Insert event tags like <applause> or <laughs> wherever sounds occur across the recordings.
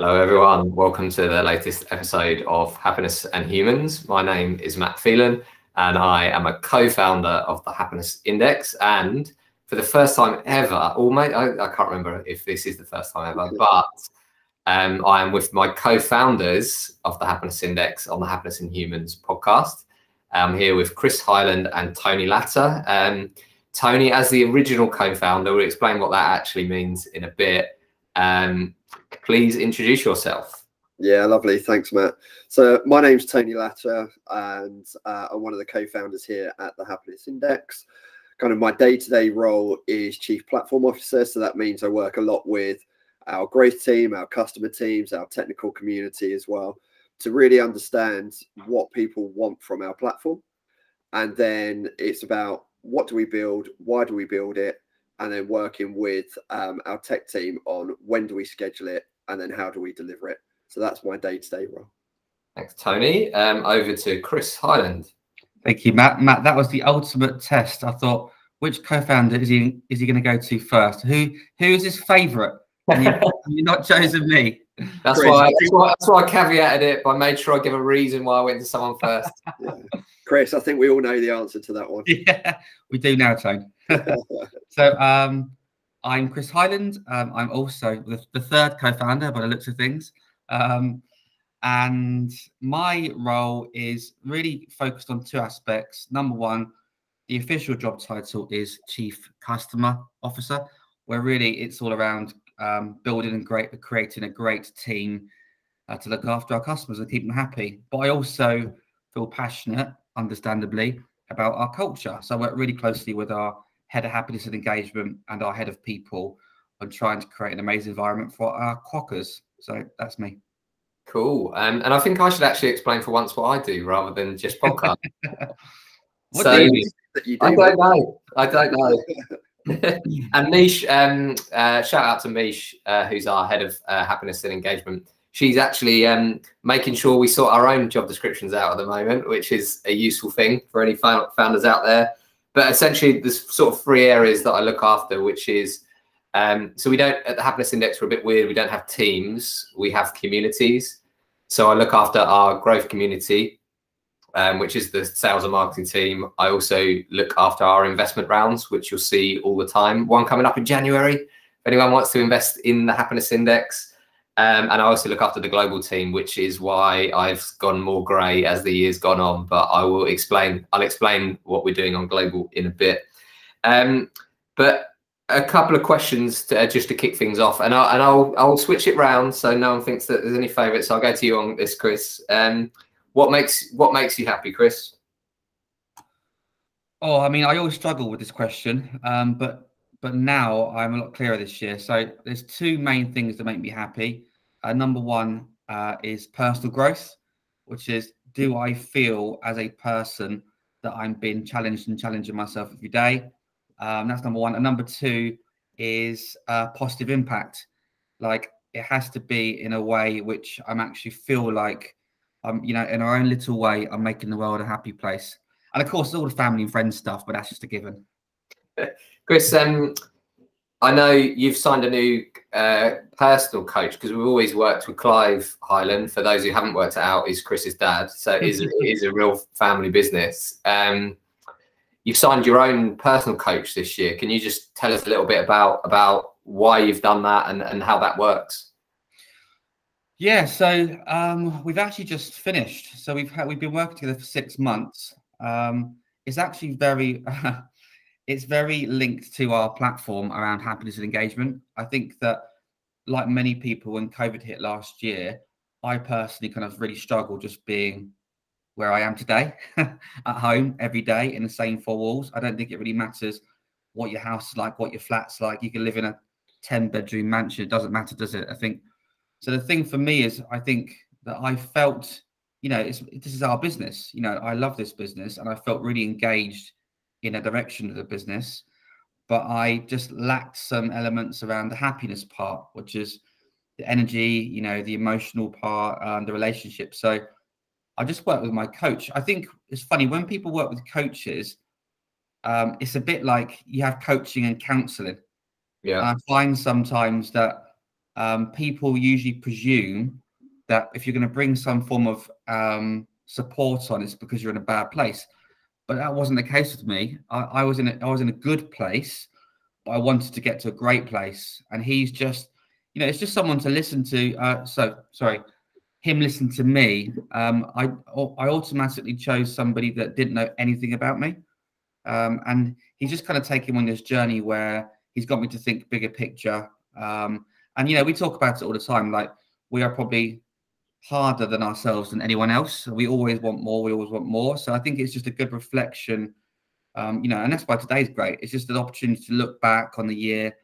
Hello, everyone. Welcome to the latest episode of Happiness and Humans. My name is Matt Phelan, and I am a co founder of the Happiness Index. And for the first time ever, or maybe I, I can't remember if this is the first time ever, but um, I am with my co founders of the Happiness Index on the Happiness and Humans podcast. I'm here with Chris Highland and Tony Latta. Um, Tony, as the original co founder, will explain what that actually means in a bit. Um, please introduce yourself. Yeah, lovely. Thanks, Matt. So my name's Tony Latta, and uh, I'm one of the co-founders here at the Happiness Index. Kind of my day-to-day role is chief platform officer, so that means I work a lot with our growth team, our customer teams, our technical community as well, to really understand what people want from our platform. And then it's about what do we build, why do we build it, and then working with um, our tech team on when do we schedule it and then how do we deliver it. So that's my day to day role. Thanks, Tony. Um, over to Chris Highland. Thank you, Matt. Matt, that was the ultimate test. I thought, which co-founder is he is he going to go to first? Who who is his favourite? And you, <laughs> you're not chosen me. That's why, that's why, that's why I caveated it, but I made sure I give a reason why I went to someone first. <laughs> yeah. Chris, I think we all know the answer to that one. <laughs> Yeah, we do now, Tony. so um, I'm Chris Hyland. Um, I'm also the, the, third co-founder by the looks of things. Um, and my role is really focused on two aspects. Number one, the official job title is Chief Customer Officer, where really it's all around um, building and great, creating a great team uh, to look after our customers and keep them happy. But I also feel passionate, understandably, about our culture. So I work really closely with our head of happiness and engagement and our head of people on trying to create an amazing environment for our quokkas. So that's me. Cool. Um, and I think I should actually explain for once what I do rather than just <laughs> podcast. so, do you do, I don't know. I don't know. <laughs> and Mish, um, uh, shout out to Mish, uh, who's our head of uh, happiness and engagement. She's actually um, making sure we sort our own job descriptions out at the moment, which is a useful thing for any founders out there. But essentially, there's sort of three areas that I look after, which is um, so we don't at the happiness index. We're a bit weird. We don't have teams. We have communities. So I look after our growth community, um, which is the sales and marketing team. I also look after our investment rounds, which you'll see all the time. One coming up in January. If anyone wants to invest in the happiness index, um, and I also look after the global team, which is why I've gone more grey as the year's gone on. But I will explain. I'll explain what we're doing on global in a bit. Um, but a couple of questions to, uh, just to kick things off, and I'll and I'll I'll switch it round so no one thinks that there's any favourites. I'll go to you on this, Chris. Um, what makes what makes you happy, Chris? Oh, I mean, I always struggle with this question, um, but but now I'm a lot clearer this year. So there's two main things that make me happy. Uh, number one uh, is personal growth, which is do I feel as a person that I'm being challenged and challenging myself every day? Um, that's number one. And number two is uh, positive impact. Like it has to be in a way which I'm actually feel like I'm, you know, in our own little way, I'm making the world a happy place. And of course, all the family and friends stuff, but that's just a given. <laughs> Chris, um, I know you've signed a new uh, personal coach because we've always worked with Clive Highland. For those who haven't worked it out, is Chris's dad, so it is, it is a real family business. Um, you've signed your own personal coach this year. Can you just tell us a little bit about about why you've done that and, and how that works? Yeah, so um, we've actually just finished. So we've had, we've been working together for six months. Um, it's actually very <laughs> it's very linked to our platform around happiness and engagement. I think that, like many people, when COVID hit last year, I personally kind of really struggled just being where I am today <laughs> at home every day in the same four walls. I don't think it really matters what your house is like, what your flat's like. You can live in a 10 bedroom mansion. It doesn't matter, does it? I think so. The thing for me is, I think that I felt, you know, this is our business. You know, I love this business and I felt really engaged in a direction of the business, but I just lacked some elements around the happiness part, which is the energy, you know, the emotional part, and the relationship. So I just worked with my coach. I think it's funny when people work with coaches, um, it's a bit like you have coaching and counseling. Yeah. I find sometimes that um, people usually presume that if you're going to bring some form of um, support on, it's because you're in a bad place. But that wasn't the case with me. I, I was in a, I was in a good place, but I wanted to get to a great place. And he's just, you know, it's just someone to listen to. Uh, so sorry, him listen to me. Um, I I automatically chose somebody that didn't know anything about me, um, and he's just kind of taken on this journey where he's got me to think bigger picture. Um, and you know, we talk about it all the time. Like we are probably harder than ourselves than anyone else. We always want more. We always want more. So I think it's just a good reflection. Um, you know, and that's why today's great. It's just an opportunity to look back on the year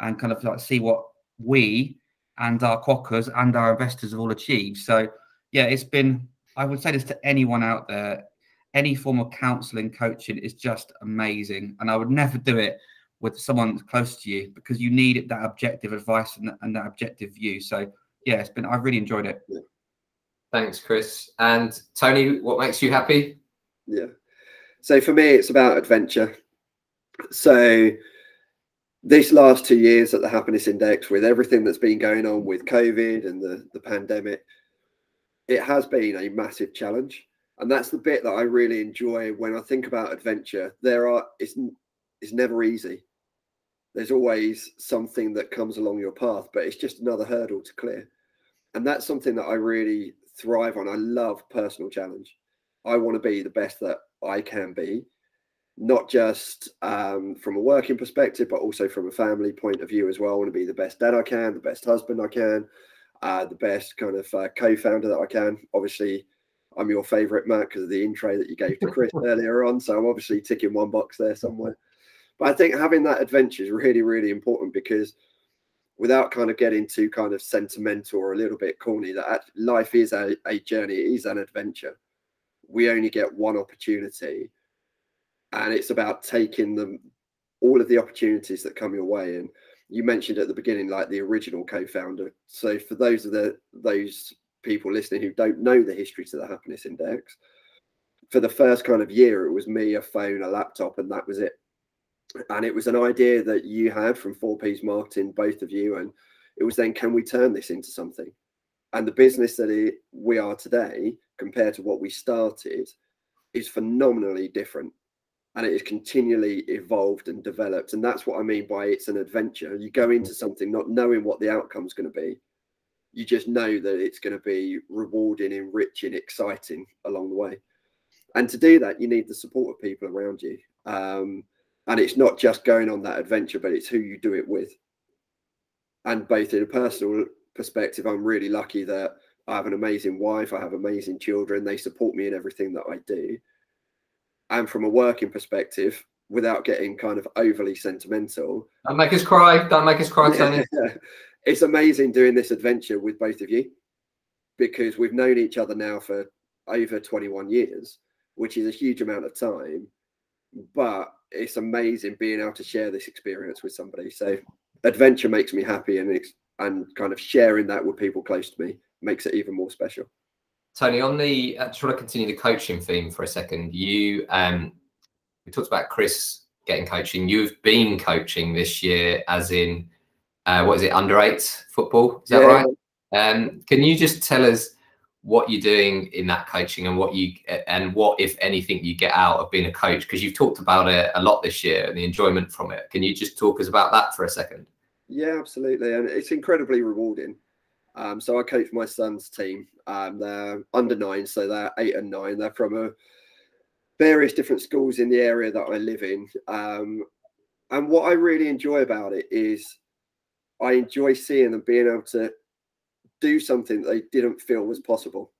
and kind of like see what we and our quokkas and our investors have all achieved. So yeah, it's been. I would say this to anyone out there. Any form of counselling, coaching is just amazing, and I would never do it with someone close to you because you need that objective advice and, and that objective view. So yeah, it's been. I've really enjoyed it. Yeah. Thanks, Chris. And Tony, what makes you happy? Yeah. So for me, it's about adventure. So this last two years at the Happiness Index, with everything that's been going on with COVID and the, the pandemic, it has been a massive challenge. And that's the bit that I really enjoy when I think about adventure. There are it's it's never easy. There's always something that comes along your path, but it's just another hurdle to clear. And that's something that I really thrive on. I love personal challenge. I want to be the best that I can be, not just um, from a working perspective, but also from a family point of view as well. I want to be the best dad I can, the best husband I can, uh, the best kind of uh, co-founder that I can. Obviously, I'm your favorite, Matt, because of the intro that you gave to Chris <laughs> earlier on. So I'm obviously ticking one box there somewhere. But I think having that adventure is really, really important because – without kind of getting too kind of sentimental or a little bit corny that life is a, a journey it is an adventure. We only get one opportunity and it's about taking them all of the opportunities that come your way. And you mentioned at the beginning like the original co-founder. So for those of the those people listening who don't know the history to the happiness index for the first kind of year it was me a phone a laptop and that was it and it was an idea that you had from 4P's marketing, both of you, and it was then, can we turn this into something? And the business that it, we are today, compared to what we started, is phenomenally different, and it is continually evolved and developed. And that's what I mean by it's an adventure. You go into something not knowing what the outcome is going to be. You just know that it's going to be rewarding, enriching, exciting along the way. And to do that, you need the support of people around you. Um, and it's not just going on that adventure but it's who you do it with. And both in a personal perspective i'm really lucky that i have an amazing wife i have amazing children they support me in everything that i do. And from a working perspective without getting kind of overly sentimental. Don't make us cry don't make us cry <laughs> Tony. it's amazing doing this adventure with both of you because we've known each other now for over 21 years which is a huge amount of time. But it's amazing being able to share this experience with somebody. So adventure makes me happy, and it's and kind of sharing that with people close to me makes it even more special. Tony, on the uh, try to continue the coaching theme for a second. You um, we talked about Chris getting coaching. You've been coaching this year, as in uh, what is it, under eight football? Is that yeah. right? Um, can you just tell us what you're doing in that coaching and what you and what if anything you get out of being a coach because you've talked about it a lot this year and the enjoyment from it. Can you just talk us about that for a second? Yeah absolutely and it's incredibly rewarding. Um, so i coach my son's team. Um, they're under nine so they're eight and nine. They're from a various different schools in the area that i live in. Um, and what i really enjoy about it is i enjoy seeing them being able to do something they didn't feel was possible.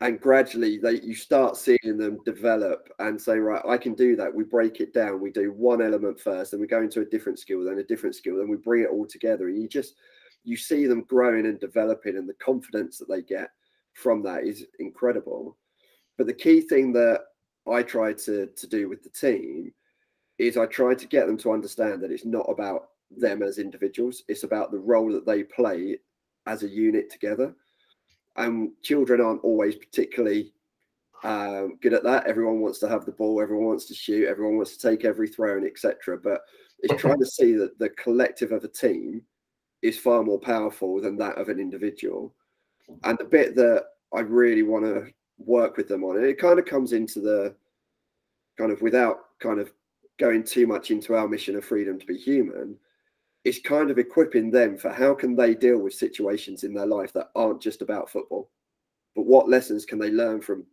And gradually they you start seeing them develop and say right i can do that. We break it down. We do one element first and we go into a different skill then a different skill then we bring it all together. And you just you see them growing and developing and the confidence that they get from that is incredible. But the key thing that i try to to do with the team is i try to get them to understand that it's not about them as individuals. It's about the role that they play as a unit together. And children aren't always particularly um, good at that. Everyone wants to have the ball, everyone wants to shoot, everyone wants to take every throw and etc. But it's trying to see that the collective of a team is far more powerful than that of an individual. And the bit that I really want to work with them on, and it kind of comes into the kind of without kind of going too much into our mission of freedom to be human, is kind of equipping them for how can they deal with situations in their life that aren't just about football, but what lessons can they learn from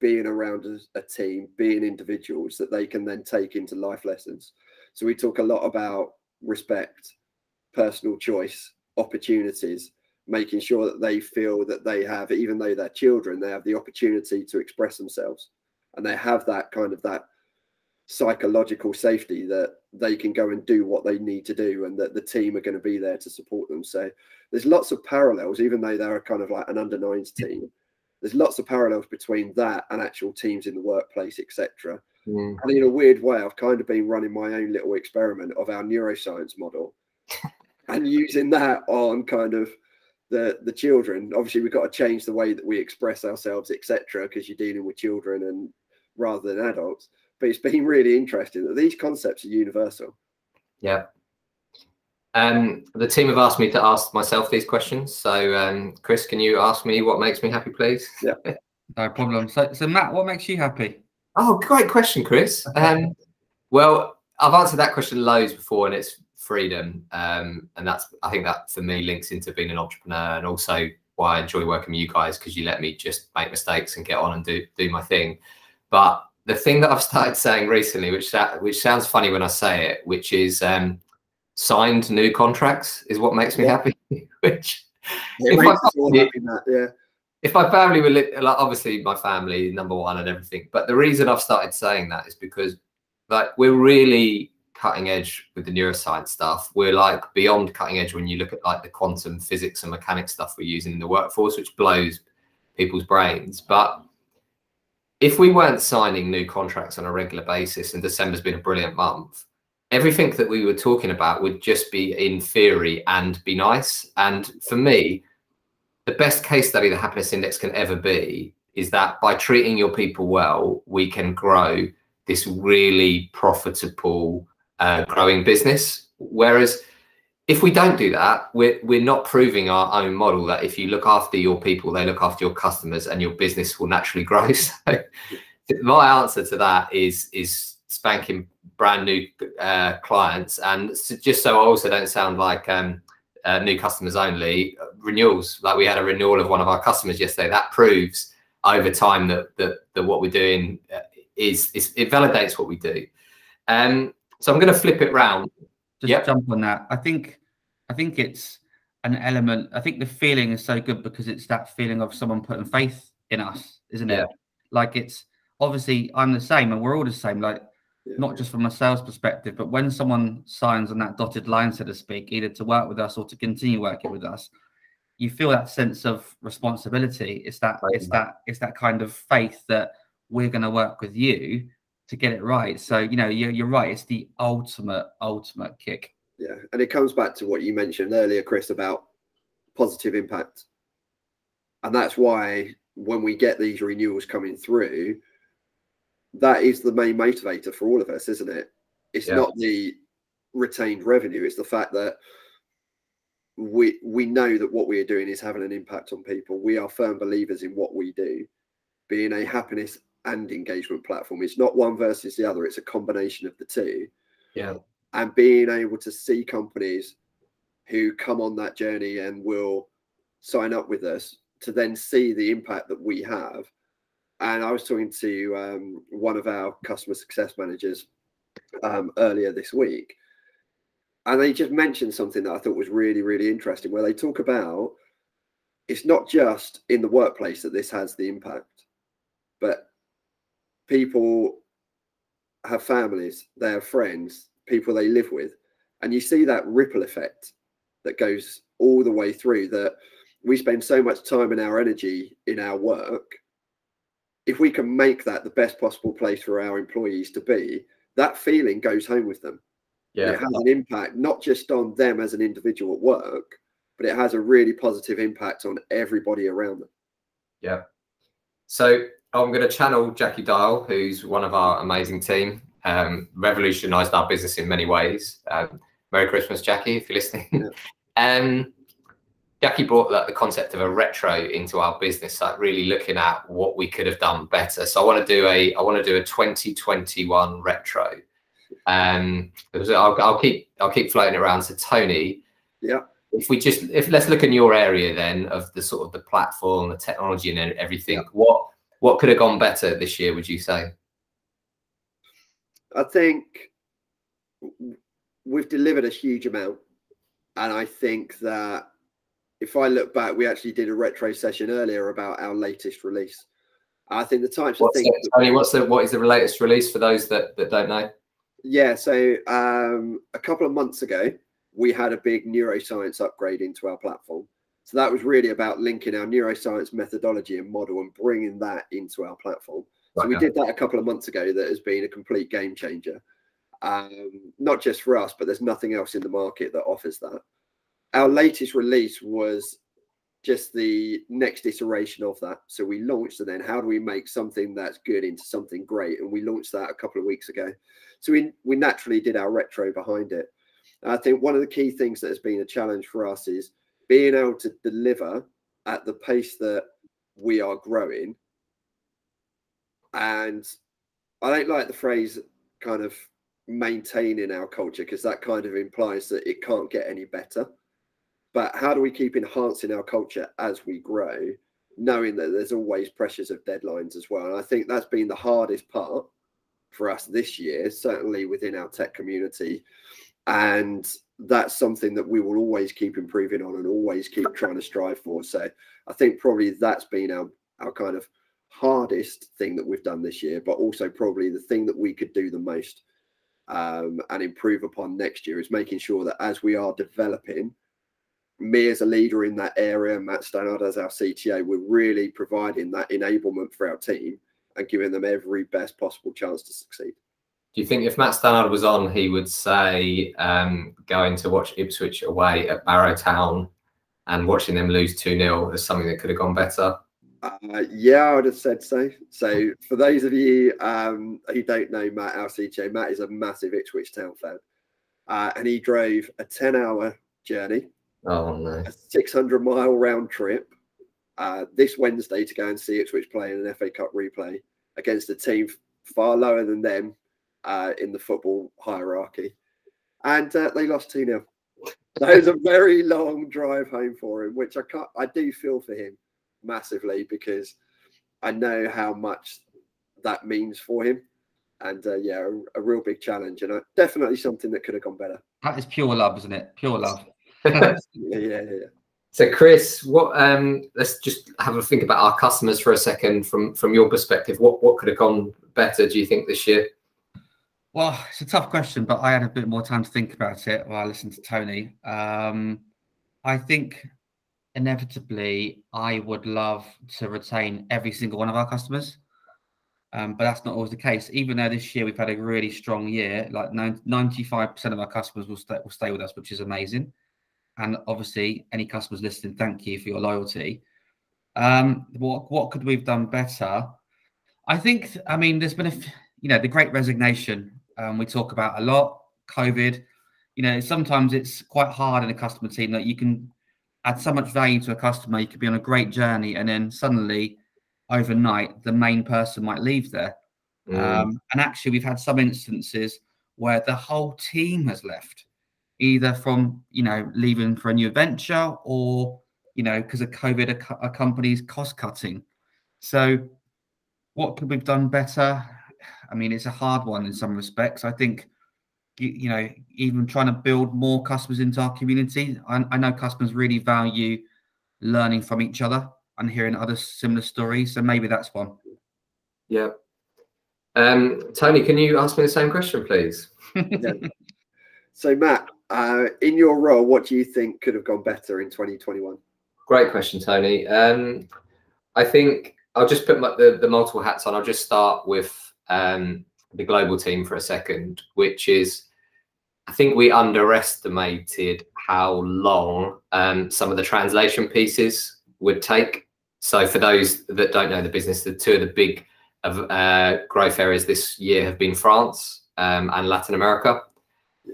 being around a, a team, being individuals that they can then take into life lessons. So we talk a lot about respect, personal choice, opportunities, making sure that they feel that they have, even though they're children, they have the opportunity to express themselves and they have that kind of that psychological safety that they can go and do what they need to do and that the team are going to be there to support them. So there's lots of parallels, even though they're kind of like an under nines team. There's lots of parallels between that and actual teams in the workplace, etc. Mm. And in a weird way, I've kind of been running my own little experiment of our neuroscience model <laughs> and using that on kind of the the children. Obviously, we've got to change the way that we express ourselves, etc., because you're dealing with children and rather than adults. But it's been really interesting that these concepts are universal. Yeah. Um, the team have asked me to ask myself these questions. So, um, Chris, can you ask me what makes me happy, please? Yeah. <laughs> no problem. So, so Matt, what makes you happy? Oh, great question, Chris. Um, well, I've answered that question loads before, and it's freedom. Um, and that's, I think that for me links into being an entrepreneur and also why I enjoy working with you guys because you let me just make mistakes and get on and do do my thing. But the thing that I've started saying recently, which which sounds funny when I say it, which is um, signed new contracts, is what makes me yeah. happy. <laughs> which if my, family, that, yeah. if my family were li- like obviously my family number one and everything, but the reason I've started saying that is because like we're really cutting edge with the neuroscience stuff. We're like beyond cutting edge when you look at like the quantum physics and mechanics stuff we're using in the workforce, which blows people's brains. But if we weren't signing new contracts on a regular basis and December's been a brilliant month, everything that we were talking about would just be in theory and be nice. And for me, the best case study the happiness index can ever be is that by treating your people well, we can grow this really profitable, uh, growing business. Whereas if we don't do that, we're we're not proving our own model that if you look after your people, they look after your customers, and your business will naturally grow. <laughs> So my answer to that is is spanking brand new uh, clients, and just so I also don't sound like um, uh, new customers only, renewals. Like we had a renewal of one of our customers yesterday. That proves over time that that, that what we're doing uh, is, is it validates what we do. Um, so I'm going to flip it round just yep. jump on that. I think I think it's an element. I think the feeling is so good because it's that feeling of someone putting faith in us, isn't it? Like it's obviously I'm the same and we're all the same. Like yeah. not just from a sales perspective, but when someone signs on that dotted line, so to speak, either to work with us or to continue working with us, you feel that sense of responsibility. It's that right. it's that it's that kind of faith that we're going to work with you to get it right. So you know, you're, you're right. It's the ultimate, ultimate kick. Yeah, and it comes back to what you mentioned earlier, Chris, about positive impact, and that's why when we get these renewals coming through, that is the main motivator for all of us, isn't it? It's yeah. not the retained revenue; it's the fact that we we know that what we are doing is having an impact on people. We are firm believers in what we do, being a happiness and engagement platform. It's not one versus the other, it's a combination of the two. Yeah. And being able to see companies who come on that journey and will sign up with us to then see the impact that we have. And I was talking to um, one of our customer success managers um, earlier this week, and they just mentioned something that I thought was really, really interesting, where they talk about it's not just in the workplace that this has the impact, but people have families, they have friends, people they live with, and you see that ripple effect that goes all the way through that we spend so much time and our energy in our work. If we can make that the best possible place for our employees to be that feeling goes home with them. Yeah. it has an impact not just on them as an individual at work but it has a really positive impact on everybody around them. Yeah. So I'm going to channel Jackie Dial, who's one of our amazing team. Um, revolutionized our business in many ways. Um, Merry Christmas, Jackie, if you're listening. Yeah. <laughs> um, Jackie brought like, the concept of a retro into our business, like really looking at what we could have done better. So I want to do a I want to do a 2021 retro. Um, I'll, I'll keep I'll keep floating around. So Tony, yeah. If we just if let's look in your area then of the sort of the platform, the technology, and everything. Yeah. What what could have gone better this year? Would you say? I think we've delivered a huge amount, and I think that if I look back, we actually did a retro session earlier about our latest release. I think the types what's of things. The, Tony, what's the what is the latest release for those that that don't know? Yeah, so um, a couple of months ago, we had a big neuroscience upgrade into our platform. So that was really about linking our neuroscience methodology and model and bringing that into our platform. So we did that a couple of months ago. That has been a complete game changer. Um, not just for us, but there's nothing else in the market that offers that our latest release was just the next iteration of that. So we launched and then how do we make something that's good into something great? And we launched that a couple of weeks ago. So we we naturally did our retro behind it. I think one of the key things that has been a challenge for us is being able to deliver at the pace that we are growing. And I don't like the phrase kind of maintaining our culture because that kind of implies that it can't get any better. But how do we keep enhancing our culture as we grow knowing that there's always pressures of deadlines as well? And i think that's been the hardest part for us this year certainly within our tech community. And that's something that we will always keep improving on and always keep trying to strive for. So i think probably that's been our our kind of hardest thing that we've done this year but also probably the thing that we could do the most um, and improve upon next year is making sure that as we are developing me as a leader in that area, Matt Stannard as our CTA, we're really providing that enablement for our team and giving them every best possible chance to succeed. Do you think if Matt Stannard was on, he would say um, going to watch Ipswich away at Barrow Town and watching them lose 2 0 is something that could have gone better? Uh, yeah, I would have said so. So, for those of you um, who don't know Matt, our CTO, Matt is a massive Ipswich Town fan. Uh, and he drove a 10 hour journey Oh no! A 600 mile round trip uh, this Wednesday to go and see Ipswich play in an FA Cup replay against a team far lower than them uh, in the football hierarchy, and uh, they lost two 0 So it was a very long drive home for him, which I can't. I do feel for him massively because I know how much that means for him. And uh, yeah, a, a, real big challenge, and uh, definitely something that could have gone better. That is pure love, isn't it? Pure love. <laughs> yeah, yeah, yeah. So, Chris, what? Um, let's just have a think about our customers for a second. From from your perspective, what what could have gone better? Do you think this year? Well, it's a tough question, but I had a bit more time to think about it while I listened to Tony. Um, I think inevitably I would love to retain every single one of our customers. Um, but that's not always the case. Even though this year we've had a really strong year, like 95% of our customers will stay, will stay with us, which is amazing. And obviously, any customers listening, thank you for your loyalty. Um, what what could we've done better? I think. I mean, there's been a you know the Great Resignation. Um, we talk about a lot. COVID. You know, sometimes it's quite hard in a customer team that you can add so much value to a customer. You could be on a great journey, and then suddenly, overnight, the main person might leave there. Mm. Um, and actually, we've had some instances where the whole team has left either from you know leaving for a new venture or you know because of COVID, a, a company's cost cutting. So, what could we've done better? I mean, it's a hard one in some respects. I think you, you know even trying to build more customers into our community. I, I know customers really value learning from each other and hearing other similar stories. So maybe that's one. Yeah. Um, Tony, can you ask me the same question, please? yeah. <laughs> So, Matt, uh, in your role, what do you think could have gone better in 2021? Great question, Tony. Um, I think I'll just put my, the, the multiple hats on. I'll just start with um, the global team for a second, which is I think we underestimated how long um, some of the translation pieces would take. So, for those that don't know the business, the two of the big of uh, growth areas this year have been France um, and Latin America,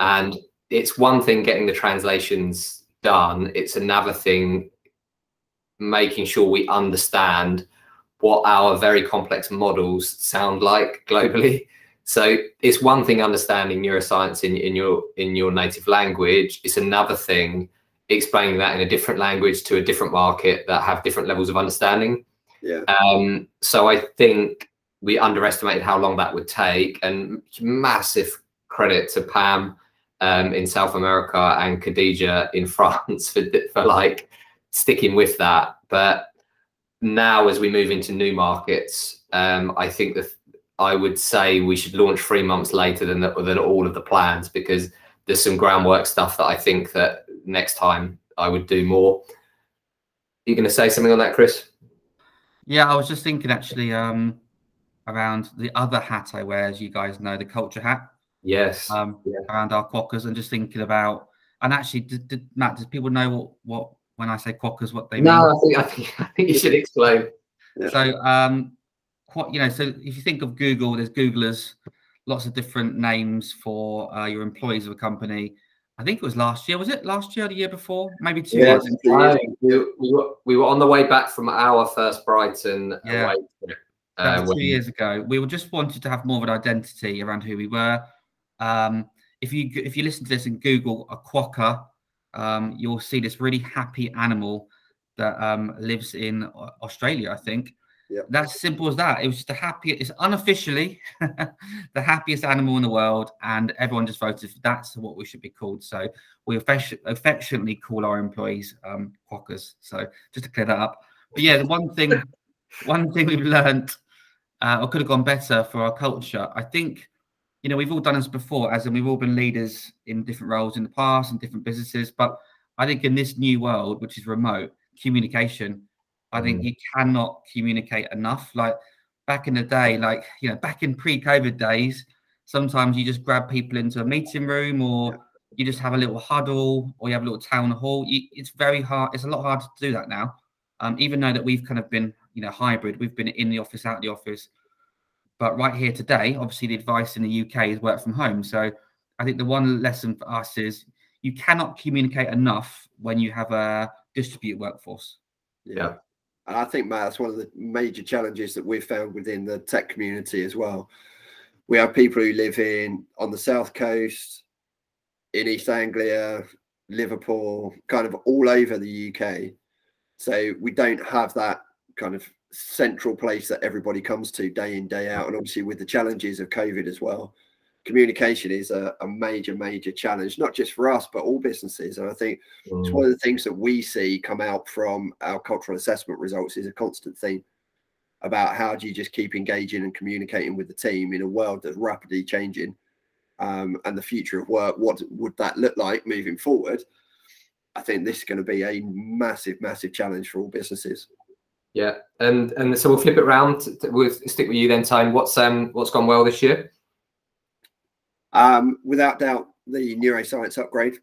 and it's one thing getting the translations done. It's another thing making sure we understand what our very complex models sound like globally. So it's one thing understanding neuroscience in, in your in your native language. It's another thing explaining that in a different language to a different market that have different levels of understanding. Yeah. Um, so I think we underestimated how long that would take, and massive credit to Pam um, in South America and Khadija in <laughs> France for for like sticking with that. But now, as we move into new markets, um, I think that I would say we should launch three months later than the, than all of the plans because there's some groundwork stuff that I think that next time I would do more. Are you going to say something on that, Chris? Yeah, I was just thinking actually um, around the other hat I wear, as you guys know, the culture hat. Yes. Um, yeah. Around our quokkas, and just thinking about, and actually, did, did, Matt, does people know what what when I say quokkas, what they no, mean? No, I think I think I think you should explain. So, um, what you know, so if you think of Google, there's Googlers, lots of different names for uh, your employees of a company. I think it was last year. Was it last year or the year before? Maybe two yeah, years. We, we, were, we were on the way back from our first Brighton yeah. away trip. Uh, two years ago. We were just wanted to have more of an identity around who we were. Um, if you if you listen to this and Google a quokka, um, you'll see this really happy animal that um, lives in Australia, I think. Yep. That's simple as that. It was just the happiest, it's unofficially <laughs> the happiest animal in the world, and everyone just voted that's what we should be called. So we affectionately call our employees um, quokkas. So just to clear that up. But yeah, the one thing, <laughs> one thing we've learned, uh, or could have gone better for our culture, I think you know, we've all done this before, as in we've all been leaders in different roles in the past and different businesses. But I think in this new world, which is remote communication, I think mm. you cannot communicate enough. Like back in the day, like you know, back in pre-COVID days, sometimes you just grab people into a meeting room or you just have a little huddle or you have a little town hall. You, it's very hard. It's a lot harder to do that now. Um, even though that we've kind of been, you know, hybrid, we've been in the office, out of the office. But right here today, obviously, the advice in the UK is work from home. So I think the one lesson for us is you cannot communicate enough when you have a distributed workforce. Yeah. And I think, Matt, that's one of the major challenges that we've found within the tech community as well. We have people who live in on the south coast, in East Anglia, Liverpool, kind of all over the UK. So we don't have that kind of central place that everybody comes to day in day out and obviously with the challenges of covid as well communication is a, a major major challenge not just for us but all businesses and i think mm. it's one of the things that we see come out from our cultural assessment results is a constant theme about how do you just keep engaging and communicating with the team in a world that's rapidly changing um, and the future of work what would that look like moving forward i think this is going to be a massive massive challenge for all businesses yeah, and and so we'll flip it around. We'll stick with you then, Tone. What's um what's gone well this year? Um, without doubt, the neuroscience upgrade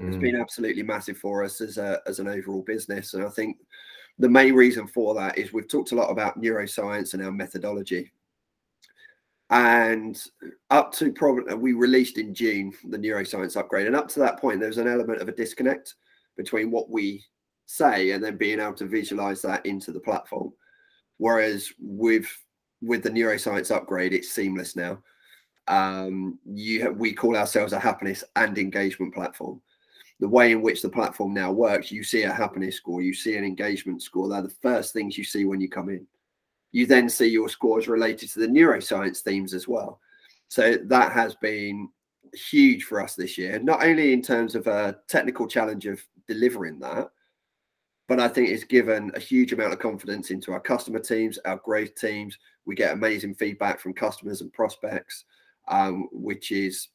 mm. has been absolutely massive for us as a as an overall business, and I think the main reason for that is we've talked a lot about neuroscience and our methodology. And up to probably we released in June the neuroscience upgrade, and up to that point, there was an element of a disconnect between what we say and then being able to visualize that into the platform. Whereas with with the neuroscience upgrade, it's seamless now. Um, you we call ourselves a happiness and engagement platform. The way in which the platform now works, you see a happiness score, you see an engagement score. They're the first things you see when you come in. You then see your scores related to the neuroscience themes as well. So that has been huge for us this year, not only in terms of a technical challenge of delivering that, but I think it's given a huge amount of confidence into our customer teams, our growth teams. We get amazing feedback from customers and prospects, um, which is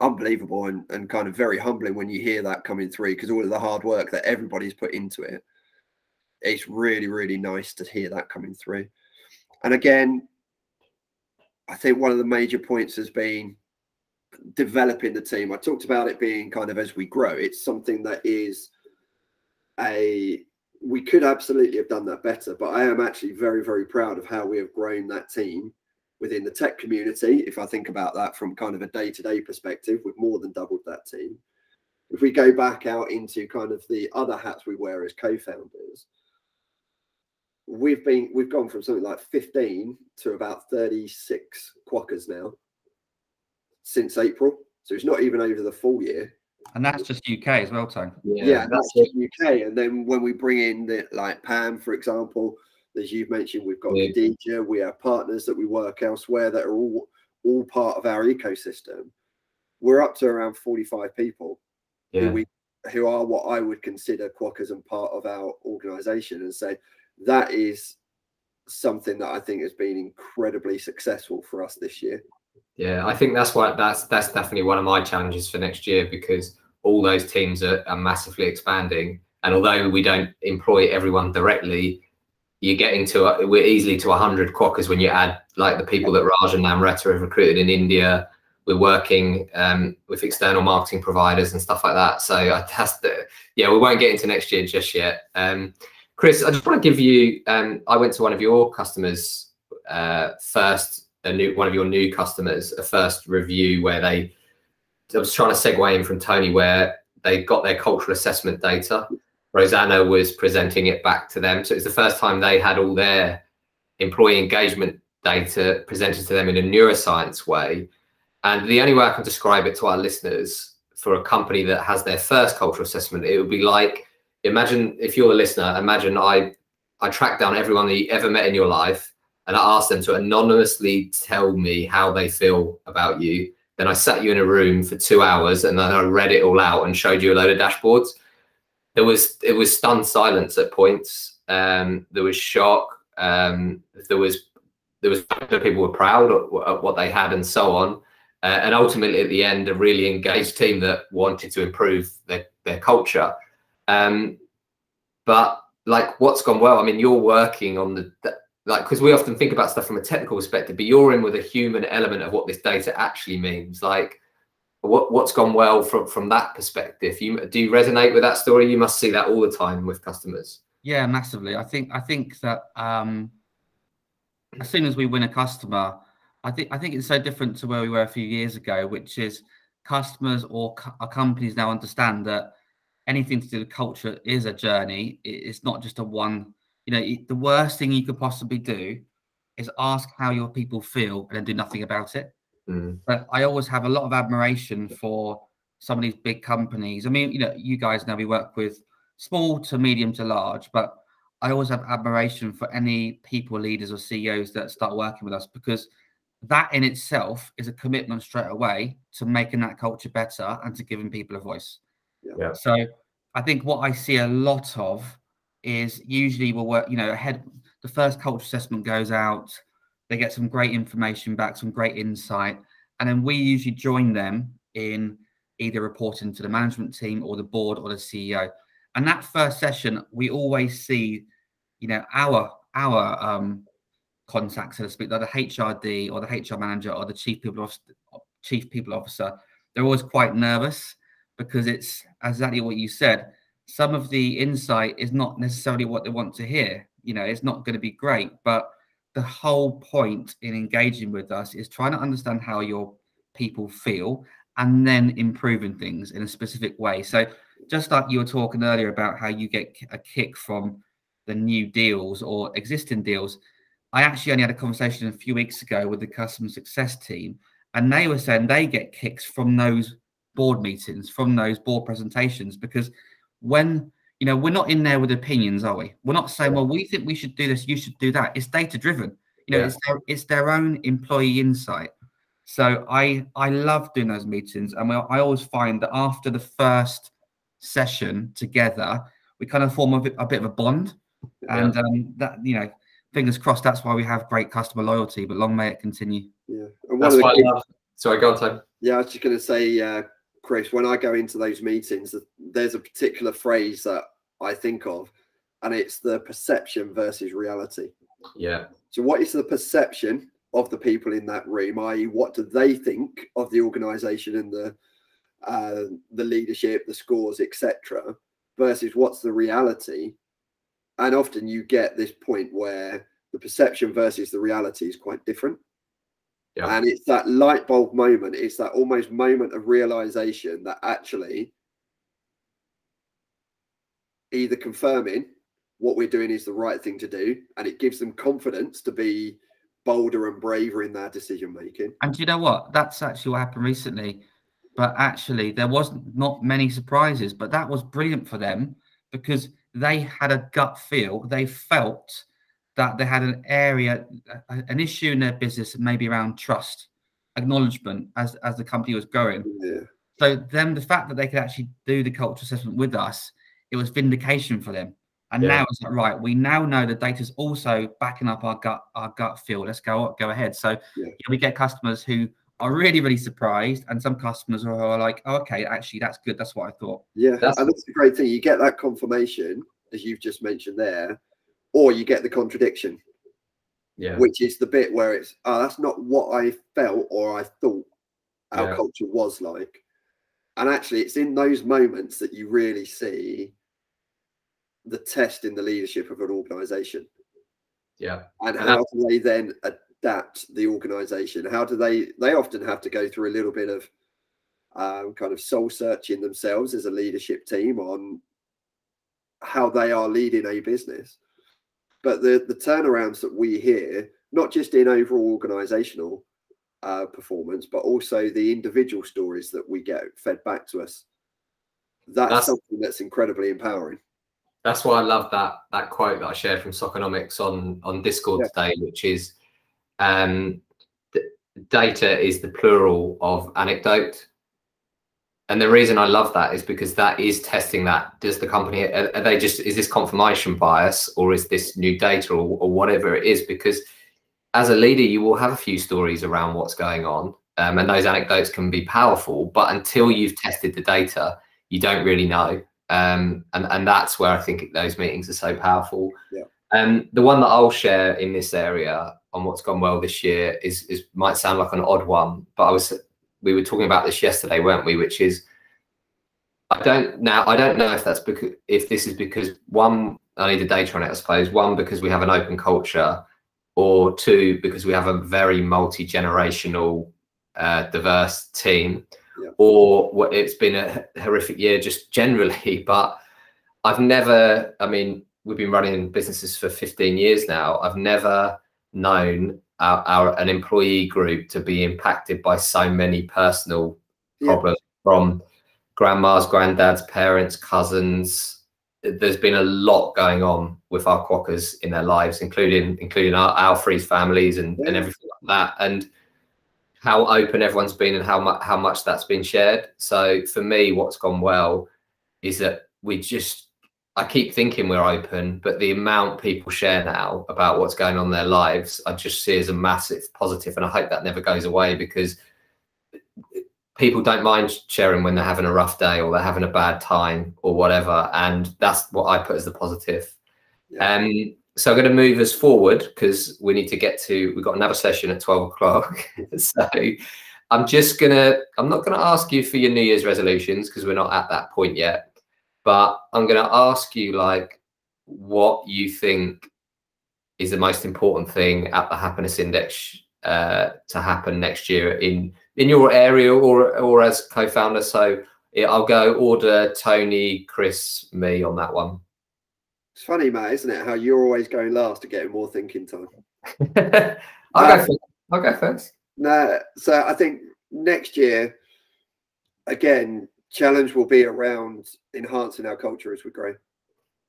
unbelievable and, and kind of very humbling when you hear that coming through because all of the hard work that everybody's put into it. It's really, really nice to hear that coming through. And again, I think one of the major points has been developing the team. I talked about it being kind of as we grow, it's something that is a we could absolutely have done that better, but I am actually very, very proud of how we have grown that team within the tech community. If I think about that from kind of a day to day perspective, we've more than doubled that team. if we go back out into kind of the other hats we wear as co-founders, we've been we've gone from something like 15 to about 36 quokkas now since April. So it's not even over the full year. And that's just UK as well, Tone. Yeah, yeah that's just UK. And then when we bring in the like Pam, for example, as you've mentioned, we've got yeah. we have partners that we work elsewhere that are all all part of our ecosystem. We're up to around 45 people yeah. who we who are what I would consider quokkas and part of our organization and so that is something that I think has been incredibly successful for us this year. Yeah, I think that's what that's that's definitely one of my challenges for next year because all those teams are, are massively expanding. And although we don't employ everyone directly, you're getting to a, we're easily to 100 quokkas when you add like the people that Raj and Namrata have recruited in India. We're working um, with external marketing providers and stuff like that. So I test it. Yeah, we won't get into next year just yet. Um, Chris, I just want to give you. Um, I went to one of your customers uh, first a new one of your new customers a first review where they I was trying to segue in from Tony where they got their cultural assessment data. Rosanna was presenting it back to them. So it's the first time they had all their employee engagement data presented to them in a neuroscience way. And the only way I can describe it to our listeners for a company that has their first cultural assessment, it would be like imagine if you're a listener, imagine I I track down everyone that you ever met in your life and I asked them to anonymously tell me how they feel about you. Then I sat you in a room for two hours and then I read it all out and showed you a load of dashboards. There was it was stunned silence at points. Um, there was shock. Um, there was there was people were proud of what they had and so on. Uh, and ultimately, at the end, a really engaged team that wanted to improve their, their culture. Um, but like, what's gone well? I mean, you're working on the like because we often think about stuff from a technical perspective but you're in with a human element of what this data actually means like what what's gone well from from that perspective? You do you resonate with that story? You must see that all the time with customers. Yeah massively. I think i think that um as soon as we win a customer i think i think it's so different to where we were a few years ago which is customers or co- companies now understand that anything to do with culture is a journey. It's not just a one you know, the worst thing you could possibly do is ask how your people feel and then do nothing about it. Mm. But I always have a lot of admiration for some of these big companies. I mean, you know, you guys know we work with small to medium to large, but I always have admiration for any people leaders or CEOs that start working with us because that in itself is a commitment straight away to making that culture better and to giving people a voice. Yeah. So I think what I see a lot of is usually we'll work, you know, ahead. The first culture assessment goes out, they get some great information back, some great insight, and then we usually join them in either reporting to the management team or the board or the CEO. And that first session, we always see, you know, our our um, contacts, so to speak, like the HRD or the HR manager or the chief people chief people officer. They're always quite nervous because it's exactly what you said some of the insight is not necessarily what they want to hear. You know, it's not going to be great, but the whole point in engaging with us is trying to understand how your people feel and then improving things in a specific way. So, just like you were talking earlier about how you get a kick from the new deals or existing deals, I actually only had a conversation a few weeks ago with the customer success team, and they were saying they get kicks from those board meetings, from those board presentations, because when you know we're not in there with opinions, are we? We're not saying, well, we think we should do this, you should do that. It's data driven. You know, yeah. it's their, it's their own employee insight. So I I love doing those meetings, and we, I always find that after the first session together, we kind of form a bit, a bit of a bond, yeah. and um, that you know, fingers crossed. That's why we have great customer loyalty. But long may it continue. Yeah, that's why. I love. Sorry, go on, Tom. Yeah, I was just going to say, uh, Chris, when I go into those meetings, there's a particular phrase that I think of, and it's the perception versus reality. Yeah. So, what is the perception of the people in that room? I.e., what do they think of the organisation and the uh, the leadership, the scores, etc., versus what's the reality? And often you get this point where the perception versus the reality is quite different. Yeah. And it's that light bulb moment, it's that almost moment of realization that actually either confirming what we're doing is the right thing to do, and it gives them confidence to be bolder and braver in their decision making. And you know what? That's actually what happened recently. But actually, there was not many surprises, but that was brilliant for them because they had a gut feel. They felt that they had an area, an issue in their business, maybe around trust, acknowledgement as as the company was growing. Yeah. So then the fact that they could actually do the culture assessment with us, it was vindication for them. And yeah. now it's like, right, we now know the data's also backing up our gut, our gut feel. Let's go go ahead. So yeah. we get customers who are really, really surprised, and some customers are, are like, oh, okay, actually, that's good. That's what I thought. Yeah, that's, and that's a great thing. You get that confirmation, as you've just mentioned there, or you get the contradiction. Yeah. Which is the bit where it's, oh, that's not what I felt or I thought our yeah. culture was like. And actually, it's in those moments that you really see the test in the leadership of an organization. Yeah. And, and how do they then adapt the organization? How do they, they often have to go through a little bit of um, kind of soul searching themselves as a leadership team on how they are leading a business. But the, the turnarounds that we hear, not just in overall organizational uh, performance, but also the individual stories that we get fed back to us, that's, that's something that's incredibly empowering that's why I love that that quote that I shared from Soccernomics on on Discord yeah. today, which is um, data is the plural of anecdote. And the reason I love that is because that is testing that. Does the company, are, are they just, is this confirmation bias or is this new data or, or, whatever it is? Because as a leader, you will have a few stories around what's going on. Um, and those anecdotes can be powerful, but until you've tested the data, you don't really know. Um, and, and that's where I think those meetings are so powerful. Yeah. Um, the one that I'll share in this area on what's gone well this year is, is might sound like an odd one, but I was we were talking about this yesterday, weren't we? Which is I don't now I don't know if that's because if this is because one I need the data on it, I suppose. One because we have an open culture, or two because we have a very multi generational, uh, diverse team yeah. or it's been a horrific year just <laughs> generally. But I've never, I mean, we've been running businesses for 15 years now. I've never known our, our an employee group to be impacted by so many personal yeah. problems from grandmas, granddads, parents, cousins. There's been a lot going on with our quokkas in their lives, including including our, our freeze families and, yeah. and everything like that. And how open everyone's been and how much how much that's been shared. So for me, what's gone well is that we just I keep thinking we're open, but the amount people share now about what's going on in their lives, I just see as a massive positive, and I hope that never goes away because people don't mind sharing when they're having a rough day or they're having a bad time or whatever, and that's what I put as the positive. Yeah. Um, so I'm going to move us forward because we need to get to. We've got another session at twelve o'clock. <laughs> so I'm just gonna. I'm not going to ask you for your New Year's resolutions because we're not at that point yet. But I'm going to ask you like what you think is the most important thing at the happiness index uh, to happen next year in in your area or or as co-founder. So I'll go order Tony, Chris, me on that one. It's funny, Matt, isn't it? How you're always going last to getting more thinking time. <laughs> I'll, go first. I'll go first. No, so I think next year, again, challenge will be around enhancing our culture as we grow.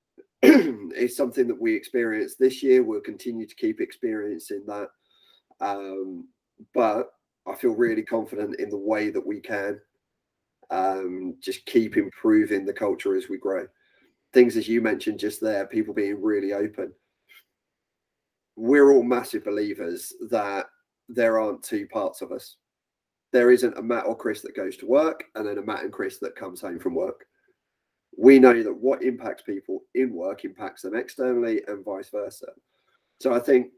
<clears throat> it's something that we experienced this year. We'll continue to keep experiencing that. Um, but I feel really confident in the way that we can um, just keep improving the culture as we grow things as you mentioned just there, people being really open. We're all massive believers that there aren't two parts of us. There isn't a Matt or Chris that goes to work and then a Matt and Chris that comes home from work. We know that what impacts people in work impacts them externally and vice versa. So I think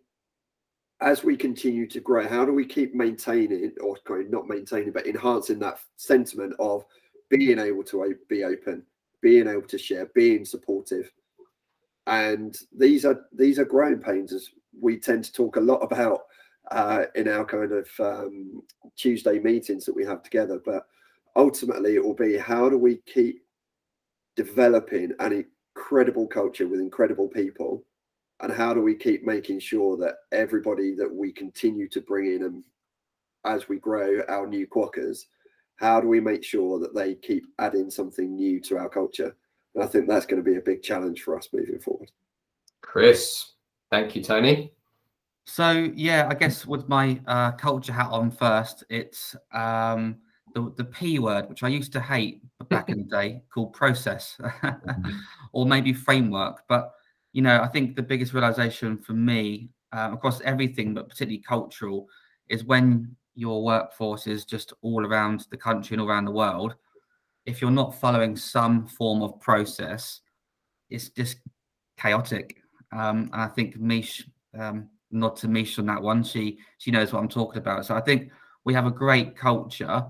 as we continue to grow, how do we keep maintaining or not maintaining, but enhancing that sentiment of being able to be open, being able to share, being supportive. And these are these are growing pains as we tend to talk a lot about uh, in our kind of um, Tuesday meetings that we have together. But ultimately, it will be how do we keep developing an incredible culture with incredible people and how do we keep making sure that everybody that we continue to bring in and as we grow our new quokkas how do we make sure that they keep adding something new to our culture? And i think that's going to be a big challenge for us moving forward. Chris thank you tony. So yeah i guess with my uh, culture hat on first it's um, the, the p word which i used to hate back in the day <laughs> called process mm-hmm. <laughs> or maybe framework. But you know, I think the biggest realization for me um, across everything, but particularly cultural, is when your workforces just all around the country and all around the world. If you're not following some form of process, it's just chaotic. Um, and I think Mish, um, nod to Mish on that one. She she knows what I'm talking about. So I think we have a great culture,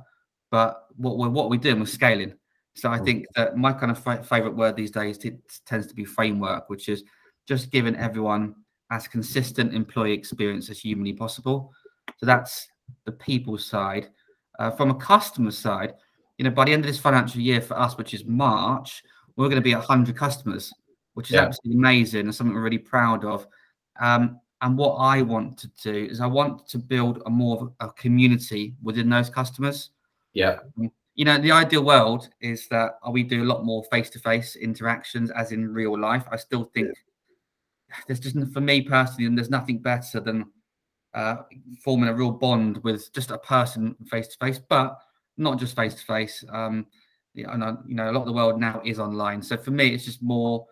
but what we're what we're doing, we're scaling. So I think that my kind of favorite word these days t- tends to be framework, which is just giving everyone as consistent employee experience as humanly possible. So that's the people side. Uh, from a customer side, you know, by the end of this financial year for us, which is March, we're going to be 100 customers, which is yeah. absolutely amazing and something we're really proud of. Um, and what I want to do is I want to build a more of a community within those customers. Yeah. Um, you know, the ideal world is that we do a lot more face-to-face interactions, as in real life. I still think yeah. there's just for me personally, and there's nothing better than uh, forming a real bond with just a person face-to-face, but not just face-to-face. Um, and I, you know, a lot of the world now is online. So for me, it's just more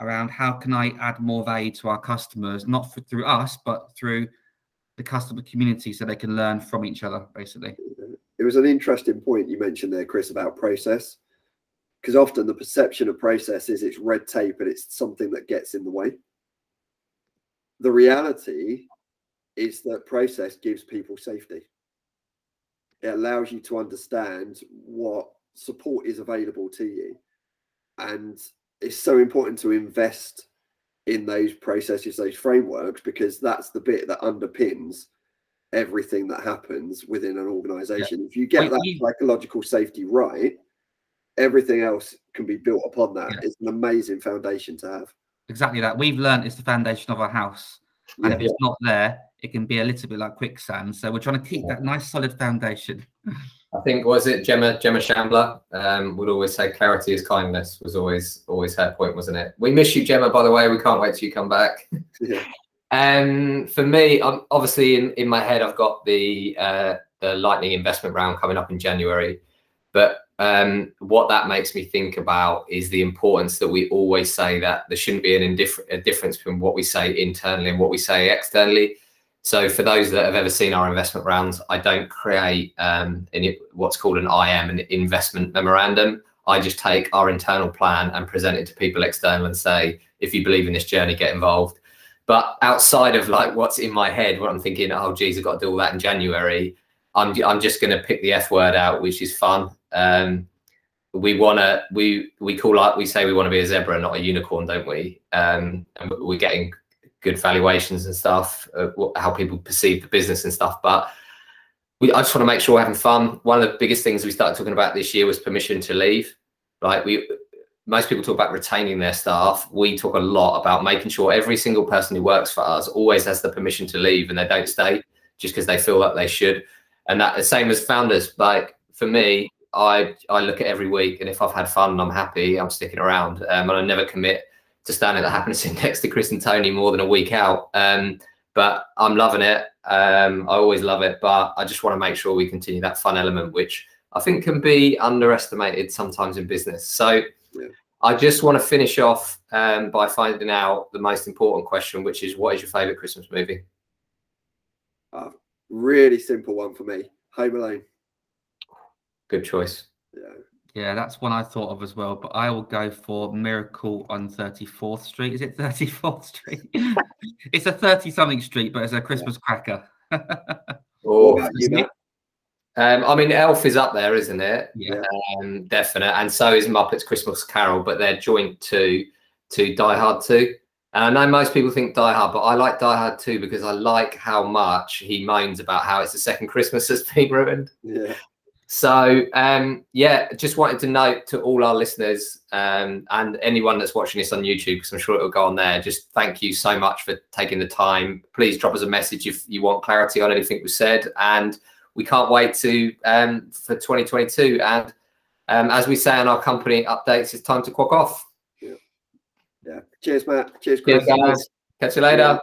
around how can I add more value to our customers, not for, through us, but through the customer community, so they can learn from each other, basically it was an interesting point you mentioned there, Chris, about process. Because often the perception of process is it's red tape and it's something that gets in the way. The reality is that process gives people safety. It allows you to understand what support is available to you. And it's so important to invest in those processes, those frameworks, because that's the bit that underpins everything that happens within an organization. Yeah. If you get that psychological safety right, everything else can be built upon that. Yeah. It's an amazing foundation to have. Exactly that. We've learned it's the foundation of our house. And yeah. if it's not there, it can be a little bit like quicksand. So we're trying to keep that nice solid foundation. I think was it Gemma Gemma Shambler um, would always say clarity is kindness was always always her point, wasn't it? We miss you, Gemma. By the way, we can't wait till you come back. Yeah. <laughs> Um, for me, I'm obviously in, in my head, I've got the uh, the Lightning investment round coming up in January. But um, what that makes me think about is the importance that we always say that there shouldn't be an indiffer- a difference between what we say internally and what we say externally. So for those that have ever seen our investment rounds, I don't create um, any, what's called an IM, an investment memorandum. I just take our internal plan and present it to people external and say, if you believe in this journey, get involved. But outside of like what's in my head, what I'm thinking, oh geez, I've got to do all that in January. I'm I'm just going to pick the F word out, which is fun. Um, we want to we we call like we say we want to be a zebra, not a unicorn, don't we? Um, and we're getting good valuations and stuff, uh, how people perceive the business and stuff. But we, I just want to make sure we're having fun. One of the biggest things we started talking about this year was permission to leave. Like we most people talk about retaining their staff. We talk a lot about making sure every single person who works for us always has the permission to leave and they don't stay just because they feel like they should. And that the same as founders. Like for me, I I look at every week and if I've had fun and I'm happy, I'm sticking around. Um, and I never commit to standing at the happiness next to Chris and Tony more than a week out. Um, but I'm loving it. Um, I always love it, but I just want to make sure we continue that fun element, which I think can be underestimated sometimes in business. So yeah. I just want to finish off um, by finding out the most important question, which is what is your favorite Christmas movie? Uh, really simple one for me Home Alone. Good choice. Yeah. Yeah, that's one I thought of as well, but I will go for Miracle on 34th Street. Is it 34th Street? <laughs> it's a 30 something street, but it's a Christmas yeah. cracker. <laughs> oh, you, um, I mean, Elf is up there, isn't it? Yeah, um, definite. And so is Muppets Christmas Carol, but they're joint to to Die Hard Two. And I know most people think Die Hard, but I like Die Hard Two because I like how much he moans about how it's the second Christmas that's been ruined. Yeah. So um, yeah, just wanted to note to all our listeners um, and anyone that's watching this on YouTube, because I'm sure it'll go on there. Just thank you so much for taking the time. Please drop us a message if you want clarity on anything we said, and we can't wait to um, for 2022. And um, as we say in our company updates, it's time to quack off. Yeah. yeah. Cheers, Matt. Cheers, Chris. Cheers, guys. Catch you later. Yeah.